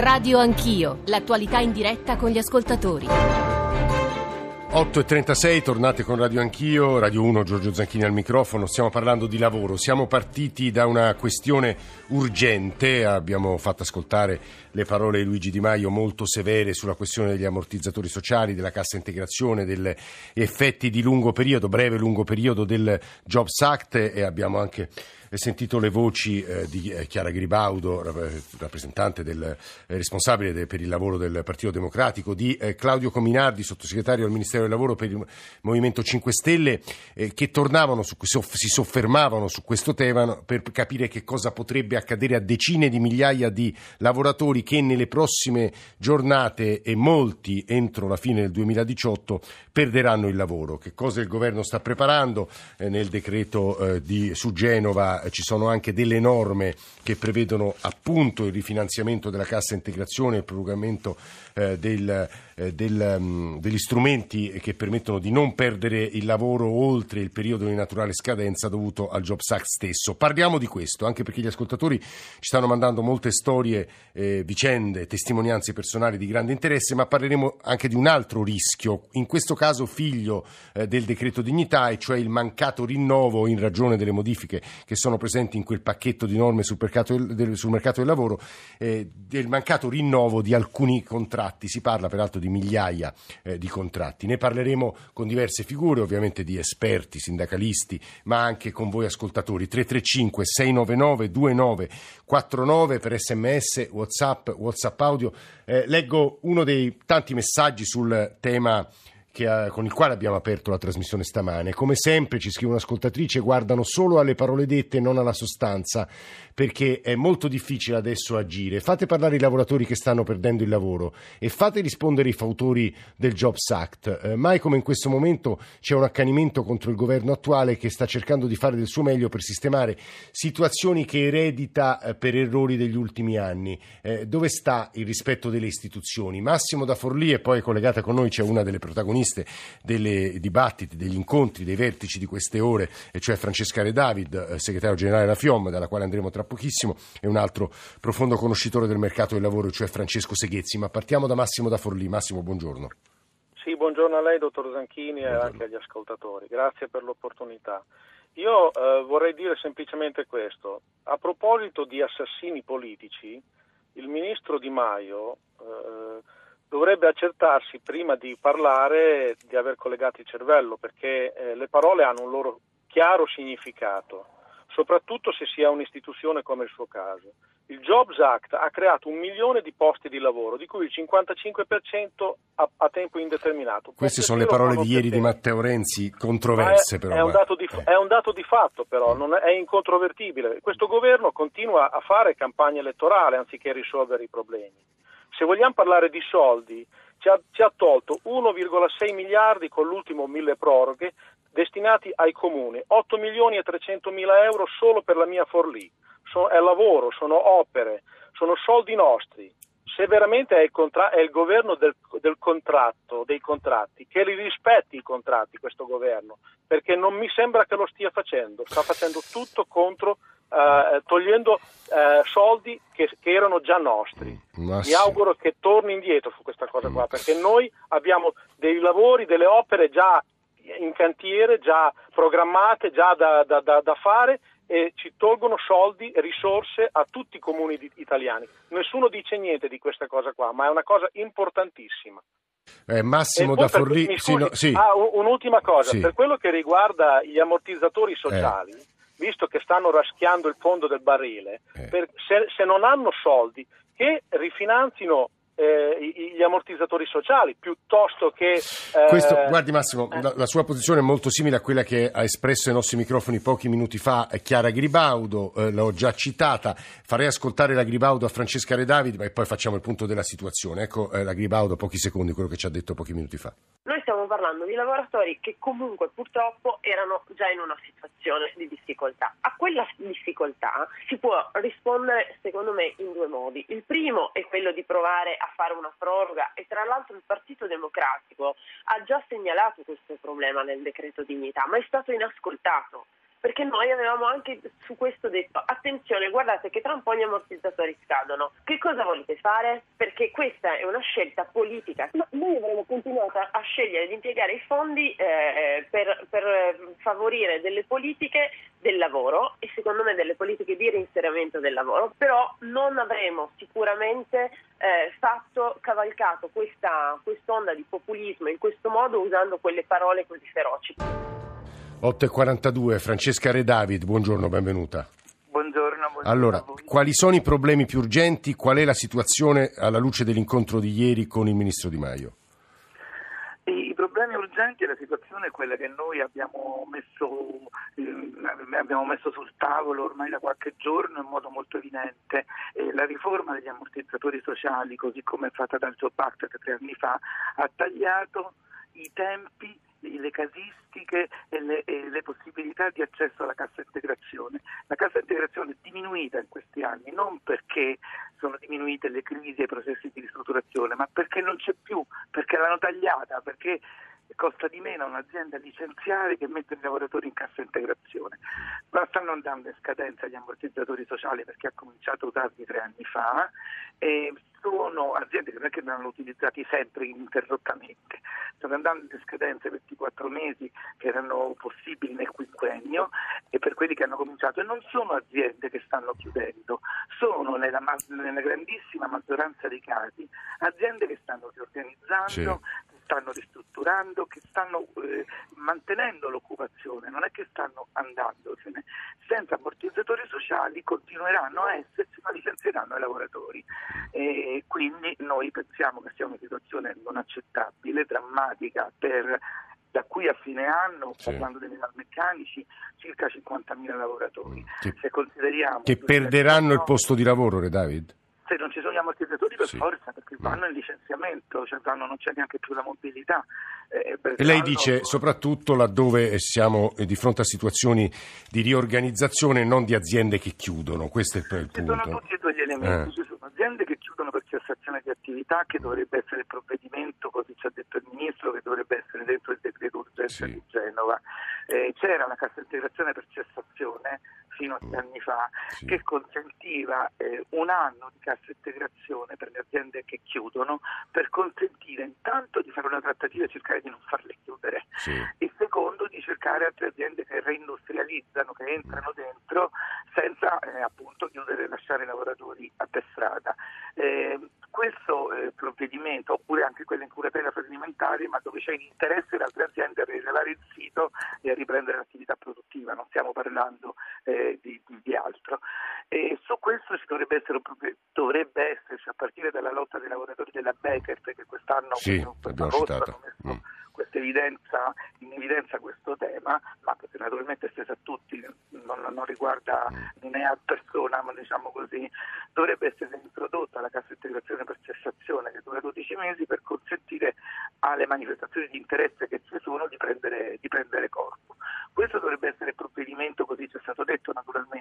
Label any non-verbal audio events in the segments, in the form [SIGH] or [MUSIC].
Radio Anch'io, l'attualità in diretta con gli ascoltatori. 8.36, tornate con Radio Anch'io, Radio 1, Giorgio Zanchini al microfono, stiamo parlando di lavoro, siamo partiti da una questione urgente, abbiamo fatto ascoltare le parole di Luigi Di Maio molto severe sulla questione degli ammortizzatori sociali, della cassa integrazione, degli effetti di lungo periodo, breve e lungo periodo del Jobs Act e abbiamo anche sentito le voci eh, di eh, Chiara Gribaudo, rappresentante del eh, responsabile de, per il lavoro del Partito Democratico, di eh, Claudio Cominardi, sottosegretario al Ministero del Lavoro per il Movimento 5 Stelle, eh, che tornavano su, si soffermavano su questo tema per capire che cosa potrebbe accadere a decine di migliaia di lavoratori che nelle prossime giornate e molti entro la fine del 2018 perderanno il lavoro. Che cosa il governo sta preparando eh, nel decreto di, su Genova? Ci sono anche delle norme che prevedono appunto il rifinanziamento della cassa integrazione, il prolungamento eh, del, eh, del, um, degli strumenti che permettono di non perdere il lavoro oltre il periodo di naturale scadenza dovuto al Jobs Act stesso. Parliamo di questo, anche perché gli ascoltatori ci stanno mandando molte storie, eh, vicende, testimonianze personali di grande interesse, ma parleremo anche di un altro rischio, in questo caso figlio eh, del decreto dignità, e cioè il mancato rinnovo in ragione delle modifiche che sono presenti in quel pacchetto di norme sul mercato del, sul mercato del lavoro, eh, del mancato rinnovo di alcuni contratti. Si parla peraltro di migliaia eh, di contratti. Ne parleremo con diverse figure, ovviamente di esperti, sindacalisti, ma anche con voi ascoltatori. 335 699 2949 per sms, whatsapp, whatsapp audio. Eh, leggo uno dei tanti messaggi sul tema che, con il quale abbiamo aperto la trasmissione stamane. Come sempre ci scrive un'ascoltatrice, guardano solo alle parole dette e non alla sostanza, perché è molto difficile adesso agire. Fate parlare i lavoratori che stanno perdendo il lavoro e fate rispondere i fautori del Jobs Act. Eh, mai come in questo momento c'è un accanimento contro il governo attuale che sta cercando di fare del suo meglio per sistemare situazioni che eredita eh, per errori degli ultimi anni. Eh, dove sta il rispetto delle istituzioni? Massimo da Forlì e poi collegata con noi c'è una delle protagoniste protagoniste dei dibattiti, degli incontri, dei vertici di queste ore, e cioè Francesca Re David, eh, segretario generale della FIOM, dalla quale andremo tra pochissimo, e un altro profondo conoscitore del mercato del lavoro, cioè Francesco Seghezzi. Ma partiamo da Massimo da Forlì. Massimo, buongiorno. Sì, buongiorno a lei, dottor Zanchini, buongiorno. e anche agli ascoltatori. Grazie per l'opportunità. Io eh, vorrei dire semplicemente questo. A proposito di assassini politici, il ministro Di Maio eh, dovrebbe accertarsi prima di parlare di aver collegato il cervello, perché eh, le parole hanno un loro chiaro significato, soprattutto se si ha un'istituzione come il suo caso. Il Jobs Act ha creato un milione di posti di lavoro, di cui il 55% a, a tempo indeterminato. Queste sono le parole di ieri di Matteo Renzi, controverse è, però. È un, di, eh. è un, dato di, fatto però, è, è incontrovertibile. Questo governo continua a fare campagna elettorale anziché risolvere i problemi se vogliamo parlare di soldi, ci ha, ci ha tolto 1,6 miliardi con l'ultimo mille proroghe destinati ai comuni, 8 milioni e 300 mila euro solo per la mia Forlì. So, è lavoro, sono opere, sono soldi nostri. Se veramente è il, contra- è il governo del, del, contratto, dei contratti, che li rispetti i contratti questo governo, perché non mi sembra che lo stia facendo, sta facendo tutto contro eh, togliendo eh, soldi che, che, erano già nostri. Ma Mi auguro che torni indietro su questa cosa qua, perché noi abbiamo dei lavori, delle opere già in cantiere, già programmate, già da, da, da, da fare e ci tolgono soldi e risorse a tutti i comuni di, italiani. Nessuno dice niente di questa cosa qua, ma è una cosa importantissima. Eh, Massimo da Forlì. Sì, no, sì. Ah, un'ultima cosa, sì. per quello che riguarda gli ammortizzatori sociali. Eh visto che stanno raschiando il fondo del barile, eh. per, se, se, non hanno soldi, che rifinanzino eh, gli ammortizzatori sociali piuttosto che... Eh, Questo, guardi Massimo, eh. la, la, sua posizione è molto simile a quella che ha espresso ai nostri microfoni pochi minuti fa Chiara Gribaudo, eh, l'ho già citata, farei ascoltare la Gribaudo a Francesca Redavid e poi facciamo il punto della situazione. Ecco eh, la Gribaudo, pochi secondi, quello che ci ha detto pochi minuti fa. Noi stiamo parlando di lavoratori che comunque purtroppo erano già in una situazione di difficoltà. A quella difficoltà si può rispondere secondo me in due modi. Il primo è quello di provare a fare una proroga e tra l'altro il Partito Democratico ha già segnalato questo problema nel decreto dignità, ma è stato inascoltato. Perché noi avevamo anche su questo detto attenzione, guardate che tra un po' gli ammortizzatori scadono. Che cosa volete fare? Perché questa è una scelta politica. Ma noi avremmo continuato a scegliere di impiegare i fondi eh, per, per favorire delle politiche del lavoro e secondo me delle politiche di reinserimento del lavoro, però non avremo sicuramente eh, fatto, cavalcato questa onda di populismo in questo modo usando quelle parole così feroci. 8.42, Francesca Re David, buongiorno, benvenuta. Buongiorno, buongiorno. Allora, quali sono i problemi più urgenti? Qual è la situazione alla luce dell'incontro di ieri con il Ministro Di Maio? I problemi urgenti e la situazione è quella che noi abbiamo messo, eh, abbiamo messo, sul tavolo ormai da qualche giorno in modo molto evidente. Eh, la riforma degli ammortizzatori sociali, così come è fatta dal Job Act tre anni fa, ha tagliato i tempi le casistiche e le, e le, possibilità di accesso alla cassa integrazione. La cassa integrazione è diminuita in questi anni non perché sono diminuite le crisi e i processi di ristrutturazione, ma perché non c'è più, perché l'hanno tagliata, perché costa di meno a un'azienda licenziare che mettere i lavoratori in cassa integrazione. Ma stanno andando in scadenza gli ammortizzatori sociali perché ha cominciato a usarli tre anni fa e sono aziende che non è che vengono utilizzati sempre ininterrottamente, stanno andando in scadenza 24 mesi che erano possibili nel quinquennio e per quelli che hanno cominciato e non sono aziende che stanno chiudendo, sono nella, nella grandissima maggioranza dei casi aziende che stanno riorganizzando, sì. Stanno ristrutturando, che stanno eh, mantenendo l'occupazione, non è che stanno andandosene. Senza ammortizzatori sociali continueranno a esserci ma licenzieranno i lavoratori. E quindi noi pensiamo che sia una situazione non accettabile, drammatica per da qui a fine anno, sì. parlando dei metalmeccanici, circa 50.000 lavoratori. Che, che perderanno il posto di lavoro, Re David? Se non ci sono gli ammortizzatori per sì. forza, perché vanno in licenziamento, cioè vanno, non c'è neanche più la mobilità. Eh, e lei dice soprattutto laddove siamo di fronte a situazioni di riorganizzazione, non di aziende che chiudono, questo è il punto. Ci sono tutti e due gli elementi, eh. ci sono aziende che chiudono per cessazione di attività, che dovrebbe essere il provvedimento, così ci ha detto il Ministro, che dovrebbe essere dentro il decreto urgenza sì. di Genova. Eh, c'era la cassa integrazione per cessazione fino a sei anni fa, sì. che consentiva eh, un anno di cassa integrazione per le aziende che chiudono, per consentire intanto di fare una trattativa e cercare di non farle chiudere, sì. e secondo di cercare altre aziende che reindustrializzano, che entrano dentro senza eh, appunto chiudere e lasciare i lavoratori a strada. Eh, questo eh, provvedimento, oppure anche quello in curatela fallimentare, ma dove c'è l'interesse delle altre aziende a rilevare il sito e a riprendere l'attività produttiva, non stiamo parlando eh, di, di, di, altro. E su questo ci dovrebbe essere, dovrebbe esserci, a partire dalla lotta dei lavoratori della Becker, perché quest'anno sì, abbiamo citato. Messo, mm evidenza, in evidenza questo tema, ma che naturalmente è esteso a tutti, non, non riguarda mm. né a persona, ma diciamo così, dovrebbe essere introdotta la cassa integrazione per cessazione che dura 12 mesi per consentire alle manifestazioni di interesse che ci sono di prendere, di prendere corpo. Questo dovrebbe essere il provvedimento, così ci è stato detto, naturalmente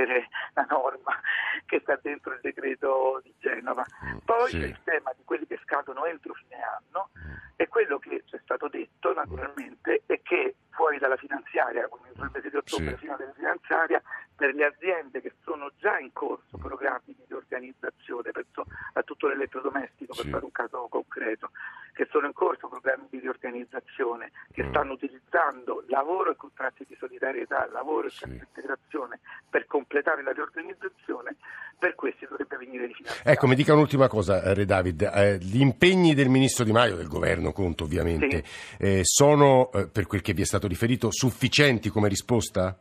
vedere la norma [LAUGHS] che sta dentro il decreto di Genova. Mm, Poi sì. il tema di quelli che scadono entro fine anno e quello che ci è stato detto naturalmente è che fuori dalla finanziaria, quindi sul mese di ottobre sì. fino alla finanziaria, per le aziende che sono già in corso programmi di riorganizzazione, penso a tutto l'elettrodomestico per sì. fare un caso concreto, che sono in corso programmi di riorganizzazione, che mm. stanno utilizzando lavoro e contratti di solidarietà, lavoro e sì. integrazione per completare la riorganizzazione, per questi dovrebbe venire rifinanziato. Ecco, mi dica un'ultima cosa, eh, Re David. Eh, gli impegni del Ministro Di Maio, del Governo Conto ovviamente, sì. eh, sono, eh, per quel che vi è stato riferito, sufficienti come risposta?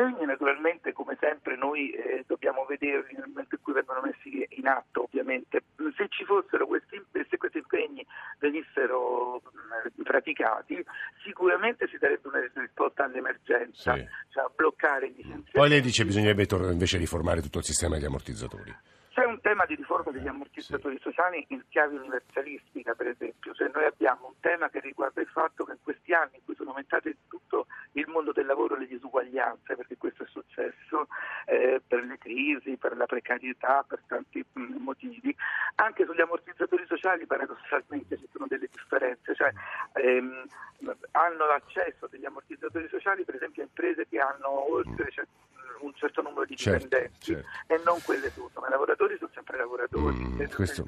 impegni naturalmente come sempre noi eh, dobbiamo vederli nel momento in cui vengono messi in atto ovviamente. Se ci fossero questi, se questi impegni venissero mh, praticati sicuramente si darebbe una risposta all'emergenza, sì. cioè a bloccare gli. Poi lei dice che bisognerebbe invece riformare tutto il sistema degli ammortizzatori. C'è un tema di riforma degli ammortizzatori sì. sociali in chiave universalistica, per esempio, cioè noi abbiamo un tema che riguarda il fatto che in questi anni in cui sono aumentate tutto il mondo del lavoro e le disuguaglianze, perché questo è successo, eh, per le crisi, per la precarietà, per tanti mh, mm, motivi. Anche sugli ammortizzatori sociali paradossalmente ci sono delle differenze, cioè, ehm, hanno l'accesso degli ammortizzatori sociali per esempio imprese che hanno oltre cioè, un certo numero di certo, dipendenti certo. e non quelle tutte, ma i lavoratori sono sempre lavoratori. Mm, questo,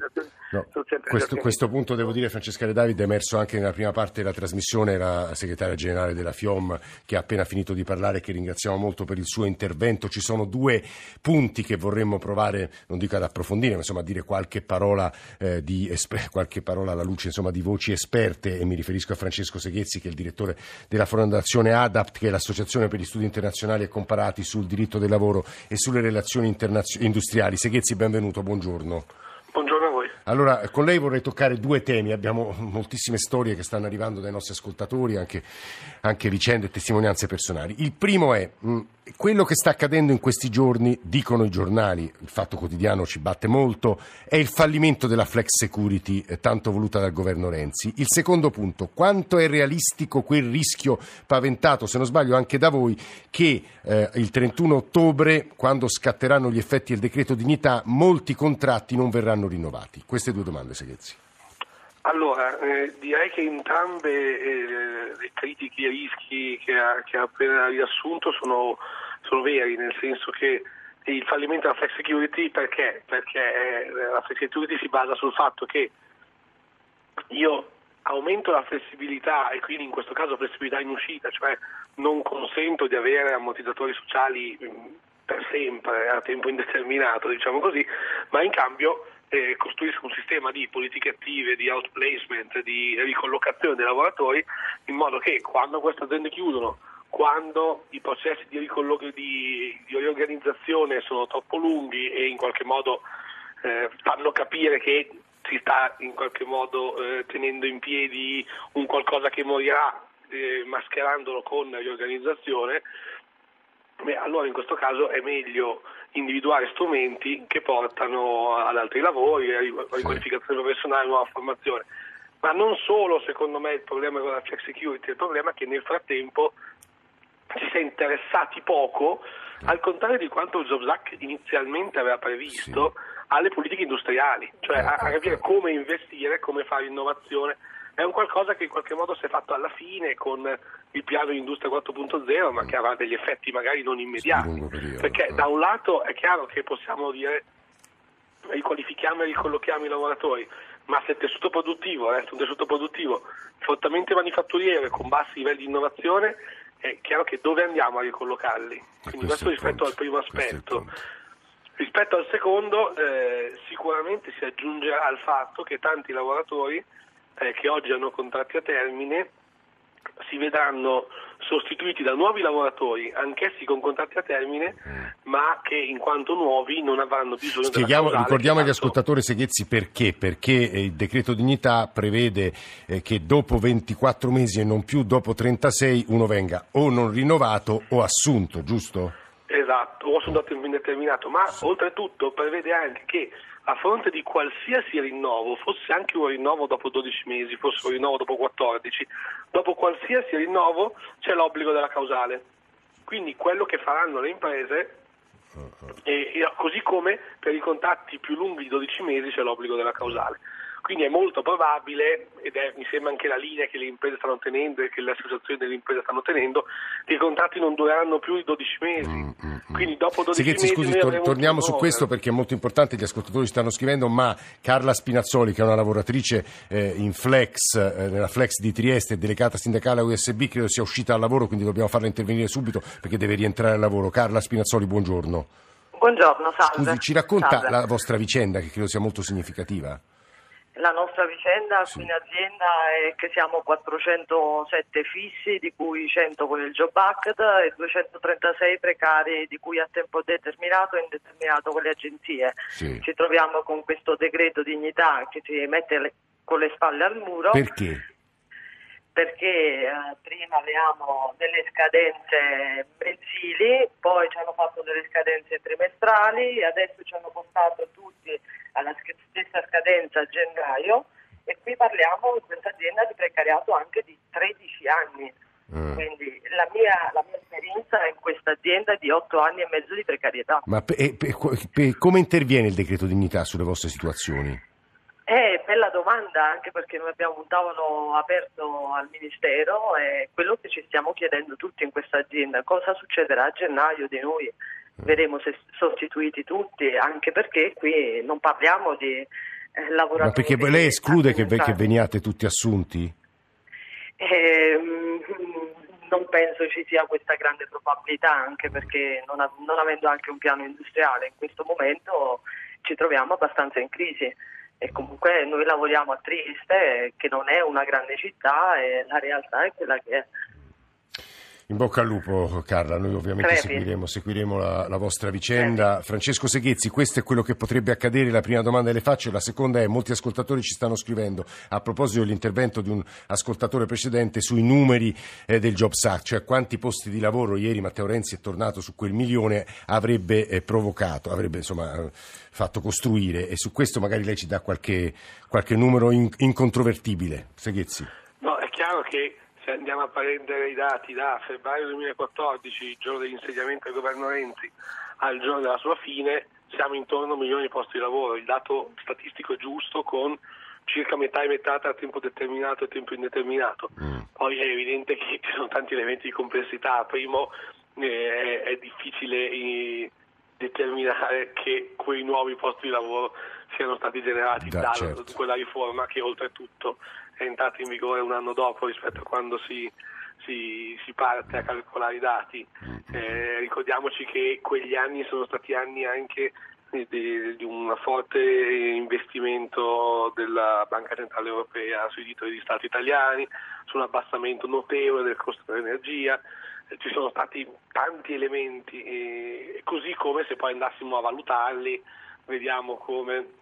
no, questo, questo punto devo dire Francesca De Davide è emerso anche nella prima parte della trasmissione la segretaria generale della FIOM che ha appena finito di parlare e che ringraziamo molto per il suo intervento. Ci sono due punti che vorremmo provare non dico ad approfondire ma insomma a dire qualche parola, eh, di, [LAUGHS] qualche parola alla luce insomma, di voci esperte. E mi riferisco a Francesco Seghezzi che è il direttore della fondazione ADAPT che è l'associazione per gli studi internazionali e comparati sul diritto del lavoro e sulle relazioni internazio- industriali. Seghezzi benvenuto, buongiorno. Allora, con lei vorrei toccare due temi. Abbiamo moltissime storie che stanno arrivando dai nostri ascoltatori, anche, anche vicende e testimonianze personali. Il primo è mh, quello che sta accadendo in questi giorni, dicono i giornali, il fatto quotidiano ci batte molto, è il fallimento della flex security eh, tanto voluta dal governo Renzi. Il secondo punto, quanto è realistico quel rischio paventato, se non sbaglio anche da voi, che eh, il 31 ottobre, quando scatteranno gli effetti del decreto dignità, molti contratti non verranno rinnovati? Queste due domande, Seghezzi. Allora, eh, direi che entrambe eh, le critiche e i rischi che ha, che ha appena riassunto sono, sono veri, nel senso che il fallimento della flex security perché? Perché eh, la flex si basa sul fatto che io aumento la flessibilità e quindi in questo caso flessibilità in uscita, cioè non consento di avere ammortizzatori sociali mh, per sempre, a tempo indeterminato, diciamo così, ma in cambio eh, costruisco un sistema di politiche attive, di outplacement, di ricollocazione dei lavoratori, in modo che quando queste aziende chiudono, quando i processi di, di, di riorganizzazione sono troppo lunghi e in qualche modo eh, fanno capire che si sta in qualche modo eh, tenendo in piedi un qualcosa che morirà, eh, mascherandolo con riorganizzazione, beh, allora in questo caso è meglio individuare strumenti che portano ad altri lavori, a riqualificazione professionale, nuova formazione. Ma non solo, secondo me, il problema con la flex security, il problema è che nel frattempo ci si è interessati poco, al contrario di quanto il Jobs Act inizialmente aveva previsto, alle politiche industriali, cioè a, a capire come investire, come fare innovazione. È un qualcosa che in qualche modo si è fatto alla fine con il piano Industria 4.0, ma che avrà degli effetti magari non immediati. periodo, Perché eh. da un lato è chiaro che possiamo dire riqualifichiamo e ricollochiamo i lavoratori, ma se il tessuto produttivo resta un tessuto produttivo fortemente manifatturiero e con bassi livelli di innovazione, è chiaro che dove andiamo a ricollocarli? Quindi questo questo rispetto al primo aspetto. Rispetto al secondo, eh, sicuramente si aggiungerà al fatto che tanti lavoratori eh, che oggi hanno contratti a termine si vedranno sostituiti da nuovi lavoratori, anch'essi con contratti a termine, ma che in quanto nuovi non avranno bisogno causale ricordiamo agli ascoltatori Seghezzi perché, perché eh, il decreto dignità prevede eh, che dopo 24 mesi e non più dopo 36 uno venga o non rinnovato o assunto, giusto? Esatto, o sono a tempo indeterminato, ma oltretutto prevede anche che a fronte di qualsiasi rinnovo, fosse anche un rinnovo dopo 12 mesi, fosse un rinnovo dopo 14, dopo qualsiasi rinnovo c'è l'obbligo della causale. Quindi quello che faranno le imprese, e- e così come per i contratti più lunghi di 12 mesi c'è l'obbligo della causale. Quindi è molto probabile, ed è, mi sembra anche la linea che le imprese stanno tenendo e che le associazioni delle imprese stanno tenendo, che i contratti non dureranno più di 12 mesi. Quindi dopo 12 Seghezzi, mesi scusi, tor- torniamo su questo perché è molto importante, gli ascoltatori stanno scrivendo, ma Carla Spinazzoli, che è una lavoratrice eh, in Flex, eh, nella Flex di Trieste, delegata sindacale a USB, credo sia uscita al lavoro, quindi dobbiamo farla intervenire subito perché deve rientrare al lavoro. Carla Spinazzoli, buongiorno. Buongiorno, salve. Scusi, ci racconta Salve. la vostra vicenda, che credo sia molto significativa? La nostra vicenda Sì. qui in azienda è che siamo 407 fissi, di cui 100 con il Job Act e 236 precari, di cui a tempo determinato e indeterminato con le agenzie. Sì. Ci troviamo con questo decreto dignità che ci mette le- con le spalle al muro. Perché? Perché eh, prima avevamo delle scadenze mensili, poi ci hanno fatto delle scadenze trimestrali, adesso ci hanno portato tutti alla stessa scadenza a gennaio e qui parliamo in questa azienda di precariato anche di 13 anni. Mm. Quindi la mia, la mia esperienza in questa azienda è di 8 otto anni e mezzo di precarietà. Ma pe, pe, pe, come interviene il decreto dignità sulle vostre situazioni? Eh, bella domanda, anche perché noi abbiamo un tavolo aperto al Ministero e quello che ci stiamo chiedendo tutti in questa azienda, cosa succederà a gennaio di noi? Vedremo se sostituiti tutti, anche perché qui non parliamo di eh, lavoratori... Ma perché lei esclude che, che, veniate tutti assunti? Eh, non penso ci sia questa grande probabilità, anche perché non, non avendo anche un piano industriale in questo momento ci troviamo abbastanza in crisi e comunque noi lavoriamo a Trieste che non è una grande città e la realtà è quella che è. In bocca al lupo Carla, noi ovviamente seguiremo, seguiremo la, la, vostra vicenda. Crepi. Francesco Seghezzi, questo è quello che potrebbe accadere, la prima domanda le faccio, la seconda è molti ascoltatori ci stanno scrivendo a proposito dell'intervento di un ascoltatore precedente sui numeri eh, del Jobs Act, cioè quanti posti di lavoro ieri Matteo Renzi è tornato su quel milione avrebbe eh, provocato, avrebbe insomma fatto costruire e su questo magari lei ci dà qualche, qualche numero in, incontrovertibile. Seghezzi. No, è chiaro che se andiamo a prendere i dati da febbraio 2014, il giorno dell'insediamento del governo Renzi, al giorno della sua fine, siamo intorno a un milione di posti di lavoro. Il dato statistico è giusto con circa metà e metà tra tempo determinato e tempo indeterminato. Mm. Poi è evidente che ci sono tanti elementi di complessità. Primo, eh, è difficile eh, determinare che quei nuovi posti di lavoro siano stati generati da, da certo. quella riforma che oltretutto è entrata in vigore un anno dopo rispetto a quando si, si, si parte a calcolare i dati. Mm-hmm. Eh, ricordiamoci che quegli anni sono stati anni anche di, di un forte investimento della Banca Centrale Europea sui titoli di Stato italiani, su un abbassamento notevole del costo dell'energia, eh, ci sono stati tanti elementi, eh, così come se poi andassimo a valutarli, vediamo come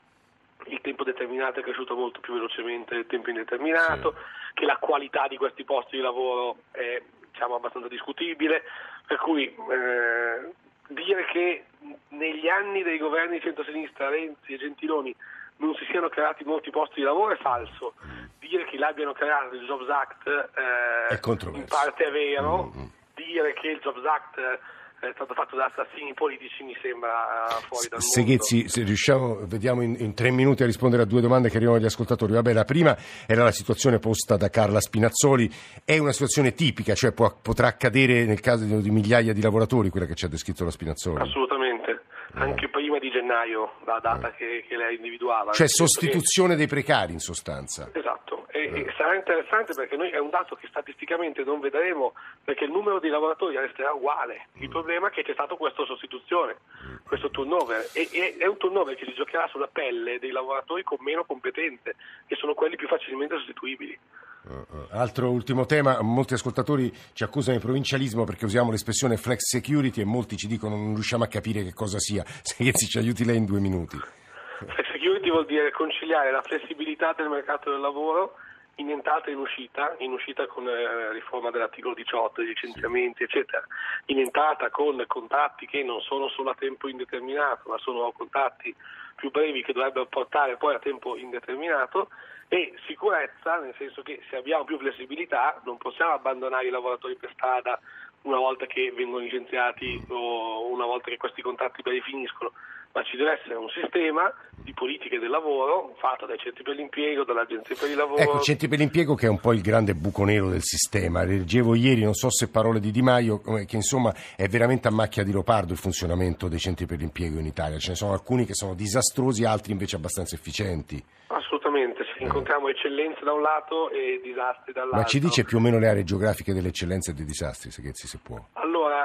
il tempo determinato è cresciuto molto più velocemente del tempo indeterminato, sì. che la qualità di questi posti di lavoro è diciamo, abbastanza discutibile, per cui eh, dire che negli anni dei governi di centrosinistra, Renzi e Gentiloni, non si siano creati molti posti di lavoro è falso. Dire che l'abbiano creato il Jobs Act eh, in parte è vero, mm-hmm. dire che il Jobs Act è stato fatto da assassini politici mi sembra eh, fuori dal Seghezzi, mondo. se riusciamo, vediamo in, in, tre minuti a rispondere a due domande che arrivano dagli ascoltatori. Vabbè, la prima era la situazione posta da Carla Spinazzoli, è una situazione tipica, cioè può, potrà accadere nel caso di, di, migliaia di lavoratori, quella che ci ha descritto la Spinazzoli? Assolutamente, anche prima di gennaio, la data eh. che, che, lei individuava. Cioè sostituzione che... dei precari in sostanza. Esatto e, e sarà interessante perché noi è un dato che statisticamente non vedremo perché il numero di lavoratori resterà uguale. Il mm. problema è che c'è stata questa sostituzione, mm. questo turnover e, e, è un turnover che si giocherà sulla pelle dei lavoratori con meno competenze, che sono quelli più facilmente sostituibili. Uh, altro ultimo tema, molti ascoltatori ci accusano di provincialismo perché usiamo l'espressione flex security e molti ci dicono non riusciamo a capire che cosa sia. [LAUGHS] Se ci aiuti lei in due minuti. Flex security vuol dire conciliare la flessibilità del mercato del lavoro in entrata e in uscita, in uscita con eh, riforma dell'articolo 18, licenziamenti eccetera, in entrata con contratti che non sono solo a tempo indeterminato ma sono contratti più brevi che dovrebbero portare poi a tempo indeterminato. E sicurezza, nel senso che se abbiamo più flessibilità non possiamo abbandonare i lavoratori per strada una volta che vengono licenziati o una volta che questi contratti brevi finiscono ma ci deve essere un sistema di politiche del lavoro fatto dai centri per l'impiego, dall'agenzia per il lavoro. Ecco, centri per l'impiego che è un po' il grande buco nero del sistema. Leggevo ieri, non so se parole di Di Maio, che insomma è veramente a macchia di leopardo il funzionamento dei centri per l'impiego in Italia. Ce ne sono alcuni che sono disastrosi, altri invece abbastanza efficienti. Assolutamente, sì. incontriamo eccellenze da un lato e disastri dall'altro. Ma ci dice più o meno le aree geografiche delle eccellenze e dei disastri, se si può?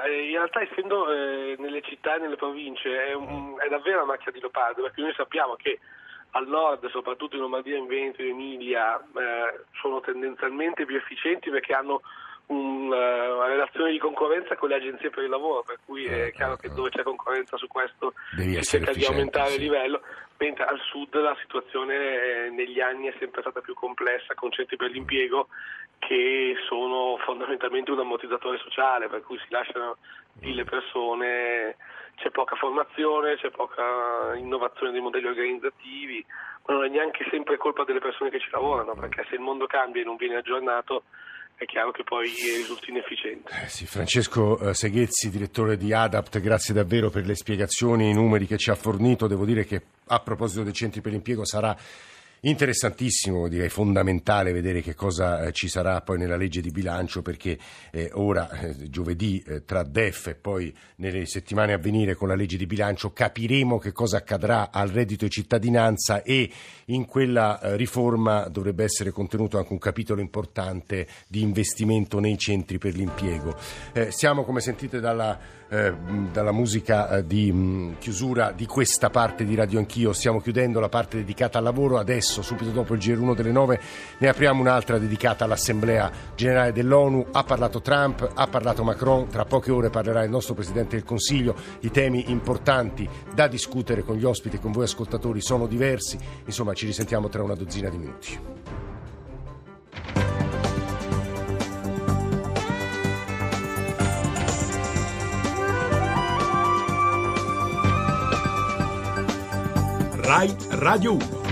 Eh, in realtà essendo eh, nelle città e nelle province è, un, è davvero una macchia di leopardo, perché noi sappiamo che al nord, soprattutto in Lombardia, in Veneto in Emilia, eh, sono tendenzialmente più efficienti perché hanno una relazione di concorrenza con le agenzie per il lavoro, per cui è chiaro che dove c'è concorrenza su questo Devi si cerca di aumentare sì. il livello, mentre al sud la situazione negli anni è sempre stata più complessa con centri per l'impiego che sono fondamentalmente un ammortizzatore sociale, per cui si lasciano le persone, c'è poca formazione, c'è poca innovazione dei modelli organizzativi, ma non è neanche sempre colpa delle persone che ci lavorano, perché se il mondo cambia e non viene aggiornato è chiaro che poi risulti inefficiente. Eh sì, Francesco eh, Seghezzi, direttore di ADAPT, grazie davvero per le spiegazioni e i numeri che ci ha fornito. Devo dire che a proposito dei centri per l'impiego sarà Interessantissimo, direi fondamentale vedere che cosa eh, ci sarà poi nella legge di bilancio perché eh, ora, eh, giovedì, eh, tra DEF e poi nelle settimane a venire con la legge di bilancio capiremo che cosa accadrà al reddito di cittadinanza e in quella eh, riforma dovrebbe essere contenuto anche un capitolo importante di investimento nei centri per l'impiego. Eh, siamo, come sentite dalla dalla musica di mh, chiusura di questa parte di Radio Anch'io. Stiamo chiudendo la parte dedicata al lavoro. Adesso, subito dopo il GR1 delle 9, ne apriamo un'altra dedicata all'Assemblea Generale dell'ONU. Ha parlato Trump, ha parlato Macron. Tra poche ore parlerà il nostro Presidente del Consiglio. I temi importanti da discutere con gli ospiti e con voi ascoltatori sono diversi. Insomma, ci risentiamo tra una dozzina di minuti. Rai Radio 1.